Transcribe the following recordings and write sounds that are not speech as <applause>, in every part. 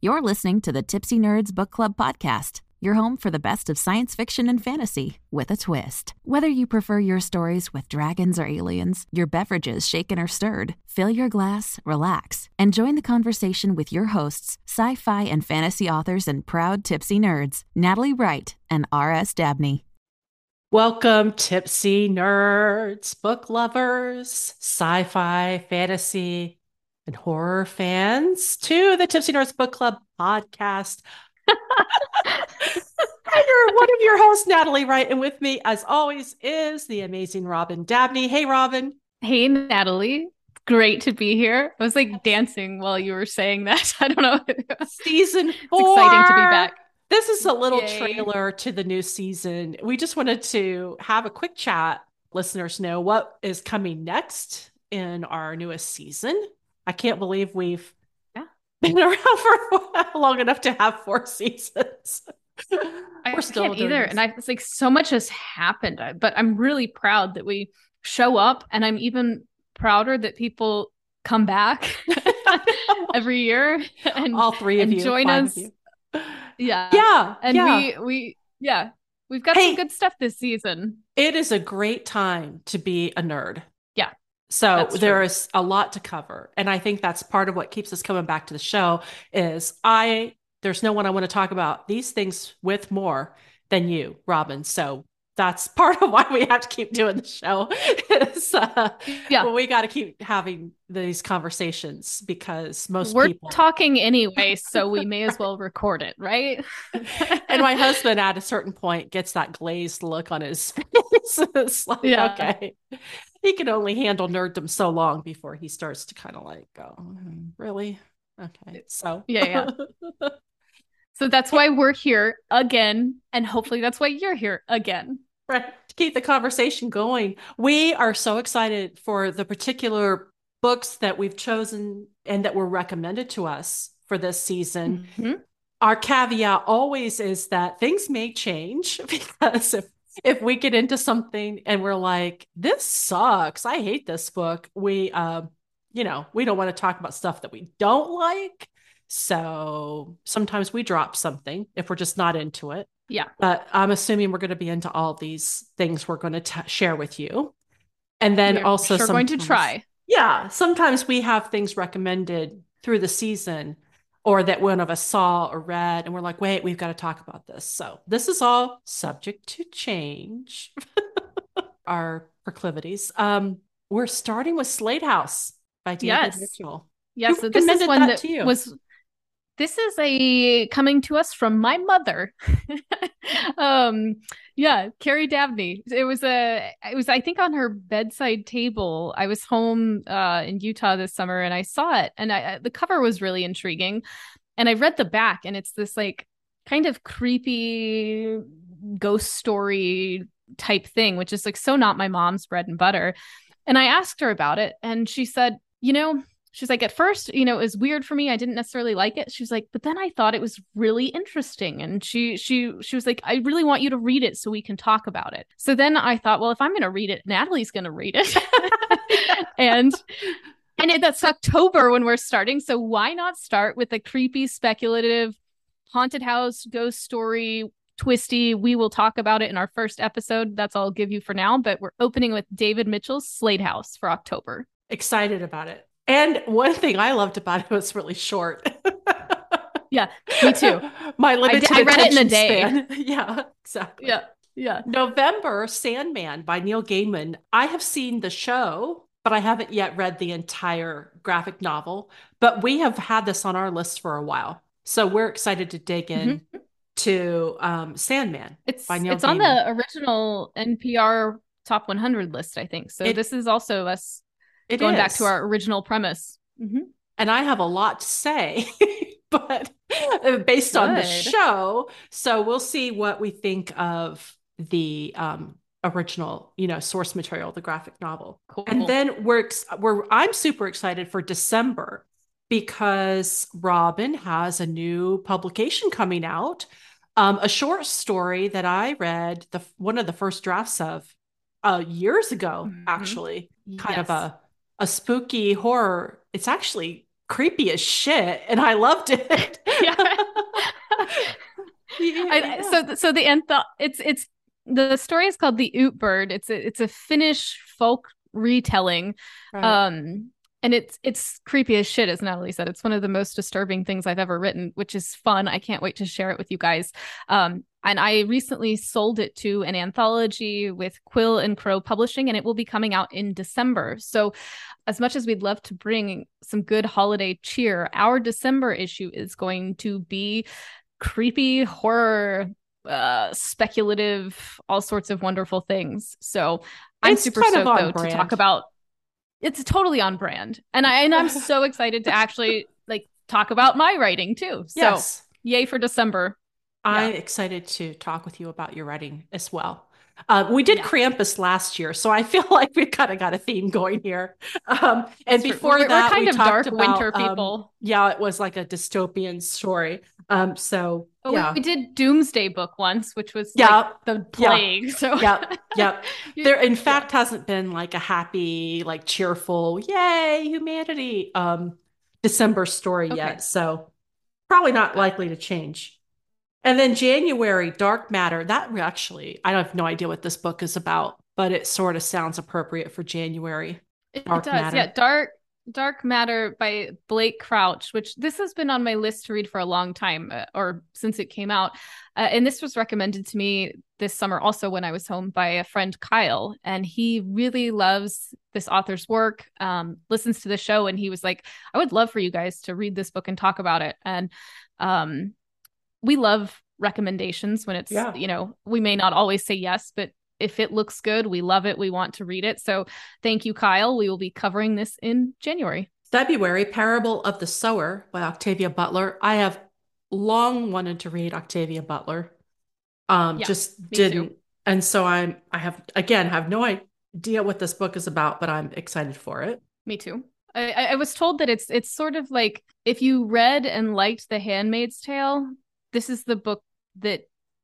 You're listening to the Tipsy Nerds Book Club podcast, your home for the best of science fiction and fantasy with a twist. Whether you prefer your stories with dragons or aliens, your beverages shaken or stirred, fill your glass, relax, and join the conversation with your hosts, sci fi and fantasy authors and proud tipsy nerds, Natalie Wright and R.S. Dabney. Welcome, tipsy nerds, book lovers, sci fi, fantasy, and horror fans to the Tipsy Nerds Book Club podcast. <laughs> I'm your, one of your hosts, Natalie Wright, and with me, as always, is the amazing Robin Dabney. Hey, Robin. Hey, Natalie. Great to be here. I was like dancing while you were saying that. <laughs> I don't know. Season four. <laughs> It's exciting to be back. This is a little Yay. trailer to the new season. We just wanted to have a quick chat. Listeners know what is coming next in our newest season. I can't believe we've yeah. <laughs> been around for long enough to have four <laughs> seasons. I We're still can't either, this. and I it's like so much has happened. But I'm really proud that we show up, and I'm even prouder that people come back <laughs> every year and all three of you join us. Yeah, yeah, and yeah. we we yeah we've got hey, some good stuff this season. It is a great time to be a nerd. So that's there true. is a lot to cover. And I think that's part of what keeps us coming back to the show is I there's no one I want to talk about these things with more than you, Robin. So that's <laughs> part of why we have to keep doing the show. <laughs> is, uh, yeah, well, we got to keep having these conversations because most we're people... talking anyway, <laughs> so we may as well record it, right? and my husband, at a certain point, gets that glazed look on his face. it's like, yeah. okay, he can only handle nerddom so long before he starts to kind of like go, mm, really? Okay. So, yeah, yeah. <laughs> so that's why we're here again. And hopefully that's why you're here again. Right. To keep the conversation going. We are so excited for the particular books that we've chosen and that were recommended to us for this season. Mm-hmm. Our caveat always is that things may change <laughs> because if if we get into something and we're like, this sucks, I hate this book, we, uh, you know, we don't want to talk about stuff that we don't like. So sometimes we drop something if we're just not into it. Yeah. But I'm assuming we're going to be into all these things we're going to t- share with you. And then we're also sure going to try. Yeah. Sometimes we have things recommended through the season or that one of us saw or read and we're like wait we've got to talk about this so this is all subject to change <laughs> our proclivities um we're starting with slade house by David yes. Mitchell. Yes, so this is one that, that was this is a coming to us from my mother. <laughs> um, yeah, Carrie Dabney. It was a, it was I think on her bedside table. I was home uh, in Utah this summer and I saw it, and I, the cover was really intriguing. And I read the back, and it's this like kind of creepy ghost story type thing, which is like so not my mom's bread and butter. And I asked her about it, and she said, you know she's like at first you know it was weird for me. I didn't necessarily like it. She's like but then i thought it was really interesting. And she she she was like i really want you to read it so we can talk about it. So then i thought well if i'm going to read it natalie's going to read it. <laughs> And and it, that's october when we're starting so why not start with a creepy speculative haunted house ghost story twisty we will talk about it in our first episode. That's all i'll give you for now but we're opening with david mitchell's slade house for october. Excited about it and one thing I loved about it was really short. <laughs> yeah, me <laughs> too. My limited I, I read it in a day. Span. <laughs> Yeah, exactly. Yeah, yeah. November, Sandman by Neil Gaiman. I have seen the show, but I haven't yet read the entire graphic novel. But we have had this on our list for a while, so we're excited to dig in. Mm-hmm. To um, Sandman. It's it's Gaiman. on the original NPR top 100 list, I think. So it, this is also us it going is. back to our original premise. Mm-hmm. And I have a lot to say, <laughs> but uh, based Good. on the show. So we'll see what we think of the um, original, you know, source material, the graphic novel. Cool. And then we're, ex- we're I'm super excited for December because Robin has a new publication coming out. Um, a short story that I read, the one of the first drafts of uh, years ago, mm-hmm. actually, kind yes. of a a spooky horror. It's actually creepy as shit, and I loved it. yeah. <laughs> <laughs> yeah. I, so, so the. Anth- it's it's the story is called the Oot Bird. It's a, it's a Finnish folk retelling. Right. Um, and it's it's creepy as shit as natalie said. It's one of the most disturbing things i've ever written which is fun. I can't wait to share it with you guys. Um, and i recently sold it to an anthology with quill and crow publishing and it will be coming out in december. So as much as we'd love to bring some good holiday cheer our december issue is going to be creepy horror uh speculative all sorts of wonderful things. So i'm it's super stoked though brand. to talk about it's totally on brand. And I and I'm so <laughs> excited to actually like talk about my writing too. So yes. yay for December. I'm yeah. excited to talk with you about your writing as well. Uh, we did yeah. Krampus last year, so I feel <laughs> like we've kind of got a theme going here. Um, and before we're, that, we're kind we of dark about, winter um, people. Um, yeah, it was like a dystopian story. Um, so oh, yeah. we, we, did Doomsday Book once, which was yeah, like the plague. Yeah. So yeah, yeah. <laughs> There, in fact, hasn't been like a happy, like cheerful, yay humanity, um, December story okay. yet. So probably not likely to change. And then January, Dark Matter. That actually, I have no idea what this book is about, but it sort of sounds appropriate for January. Dark it does, Matter. yeah. Dark Dark Matter by Blake Crouch, which this has been on my list to read for a long time, uh, or since it came out. Uh, and this was recommended to me this summer also when I was home by a friend, Kyle. And he really loves this author's work, um, listens to the show, and he was like, I would love for you guys to read this book and talk about it. And um, we love recommendations when it's yeah. you know we may not always say yes but if it looks good we love it we want to read it. So thank you kyle. We will be covering this in january. February parable of the sower by octavia butler. I have long wanted to read octavia butler. Um yeah, just didn't too. and so i'm i have again have no idea what this book is about but i'm excited for it. Me too. I, I was told that it's it's sort of like if you read and liked The Handmaid's Tale, this is the book that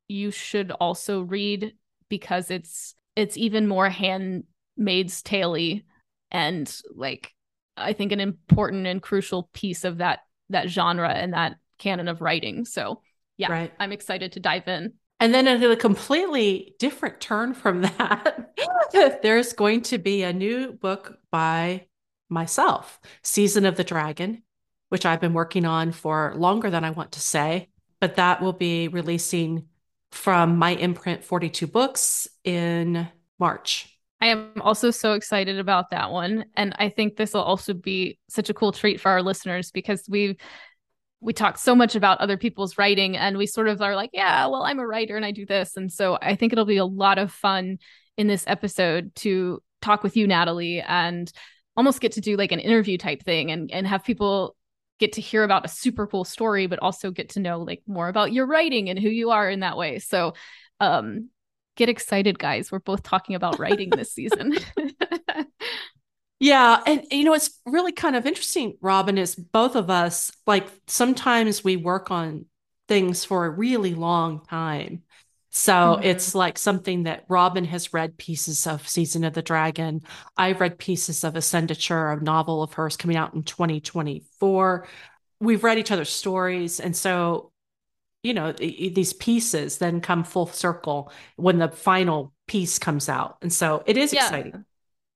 you should also read because it's it's even more handmaid's taley and like I think an important and crucial piece of that that genre and that canon of writing. So yeah, right. I'm excited to dive in. And then at a completely different turn from <laughs> that, <laughs> there's going to be a new book by myself, Season of the Dragon, which I've been working on for longer than I want to say but that will be releasing from my imprint 42 books in March. I am also so excited about that one. And I think this will also be such a cool treat for our listeners because we've we talk so much about other people's writing and we sort of are like, yeah, well, I'm a writer and I do this. And so I think it'll be a lot of fun in this episode to talk with you, Natalie, and almost get to do like an interview type thing and and have people get to hear about a super cool story but also get to know like more about your writing and who you are in that way. So um get excited guys. We're both talking about writing this season. <laughs> Yeah and you know it's really kind of interesting robin is both of us like sometimes we work on things for a really long time so mm-hmm. it's like something that Robin has read pieces of Season of the Dragon. I've read pieces of Ascendature, a novel of hers coming out in 2024. We've read each other's stories. And so, you know, these pieces then come full circle when the final piece comes out. And so it is yeah. exciting.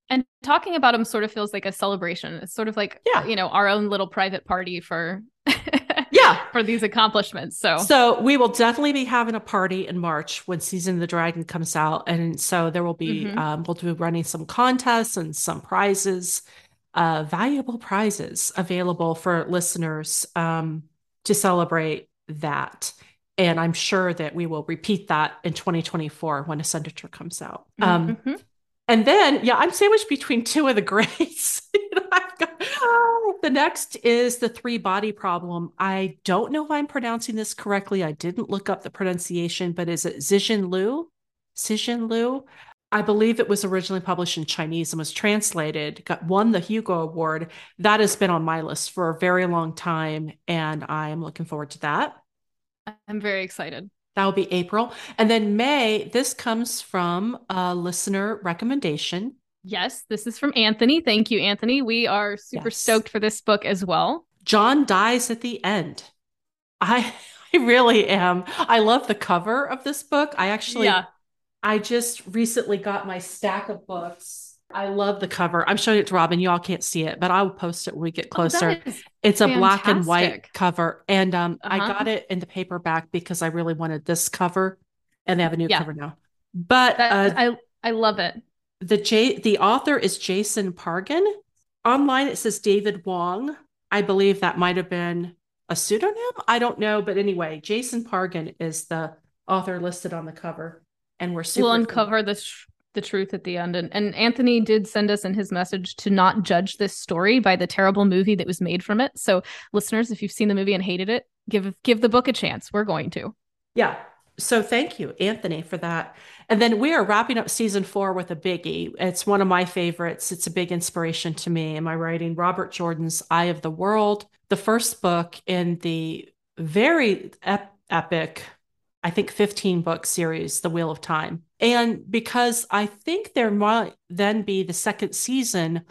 And talking about them sort of feels like a celebration. It's sort of like, yeah. you know, our own little private party for <laughs> yeah for these accomplishments so so we will definitely be having a party in march when season of the dragon comes out and so there will be mm-hmm. um, we'll be running some contests and some prizes uh, valuable prizes available for listeners um, to celebrate that and i'm sure that we will repeat that in 2024 when ascendature comes out um, mm-hmm. And then, yeah, I'm sandwiched between two of the <laughs> greats. you know, got, the next is the three body problem. I don't know if I'm pronouncing this correctly. I didn't look up the pronunciation, but is it Cixin Liu? Cixin Liu? I believe it was originally published in Chinese and was translated, got won the Hugo Award. That has been on my list for a very long time, and I am looking forward to that. I'm very excited. That will be April. And then May, this comes from a listener recommendation. Yes, this is from Anthony. Thank you, Anthony. We are super yes. stoked for this book as well. John dies at the end. I <laughs> I really am. I love the cover of this book. I actually, yeah. I just recently got my stack of books. I love the cover. I'm showing it to Robin. Y'all can't see it, but I'll post it when we get oh, closer. Oh, it's a black and white cover. And um, uh-huh. I got it in the paperback because I really wanted this cover. And they have a new yeah. cover now. But that, uh, I I love it. The J the author is Jason Pargin. Online it says David Wong. I believe that might have been a pseudonym. I don't know, but anyway, Jason Pargin is the author listed on the cover, and we're super. We'll uncover the the truth at the end. And, and Anthony did send us in his message to not judge this story by the terrible movie that was made from it. So, listeners, if you've seen the movie and hated it, give give the book a chance. We're going to. Yeah. So thank you, Anthony, for that. And then we are wrapping up season four with a biggie. It's one of my favorites. It's a big inspiration to me. Am I writing Robert Jordan's Eye of the World, the first book in the very ep- epic, I think, 15 book series, The Wheel of Time. And because I think there might then be the second season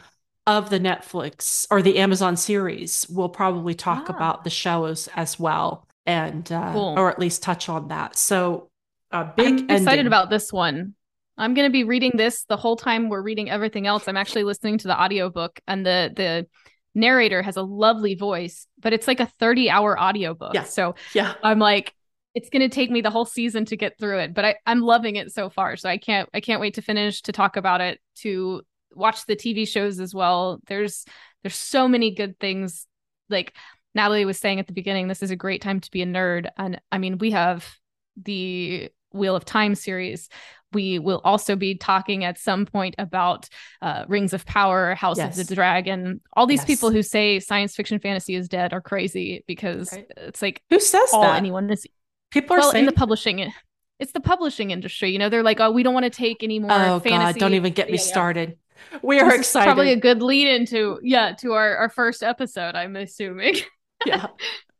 of the Netflix or the Amazon series, we'll probably talk ah. about the shows as well and uh, cool. or at least touch on that. So uh, big I'm excited ending. about this one. I'm going to be reading this the whole time we're reading everything else. I'm actually listening to the audiobook and the the narrator has a lovely voice, but it's like a 30 hour audiobook. Yeah. So yeah. I'm like it's going to take me the whole season to get through it, but I, I'm loving it so far. So I can't I can't wait to finish to talk about it to watch the TV shows as well. There's there's so many good things like Natalie was saying at the beginning, this is a great time to be a nerd. And I mean, we have the Wheel of Time series. We will also be talking at some point about uh, Rings of Power, House yes. of the Dragon. All these yes. people who say science fiction fantasy is dead are crazy because right. it's like who says all that? anyone is. People are well, saying in the publishing. It's the publishing industry. You know, they're like, oh, we don't want to take any more. Oh fantasy. God, don't even get me yeah, started. We are excited. probably a good lead into yeah to our our first episode. I'm assuming. <laughs> <laughs> yeah.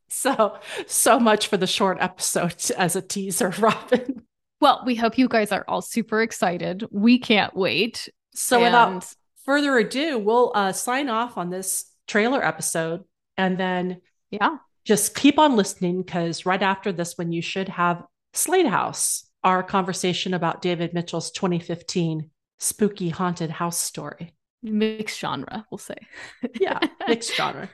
So, so much for the short episode as a teaser, <laughs> Robin. Well, we hope you guys are all super excited. We can't wait. So, and... without further ado, we'll uh, sign off on this trailer episode and then, yeah, just keep on listening because right after this one, you should have Slade House, our conversation about David Mitchell's 2015 spooky haunted house story. Mixed genre, we'll say. yeah, mixed <laughs> genre.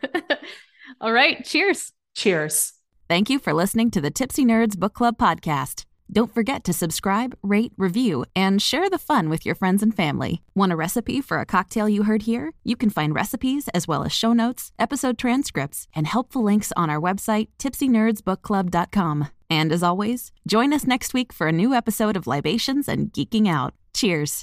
All right. Cheers. Cheers. Thank you for listening to the Tipsy Nerds Book Club podcast. Don't forget to subscribe, rate, review, and share the fun with your friends and family. Want a recipe for a cocktail you heard here? You can find recipes as well as show notes, episode transcripts, and helpful links on our website, tipsynerdsbookclub.com. And as always, join us next week for a new episode of Libations and Geeking Out. Cheers.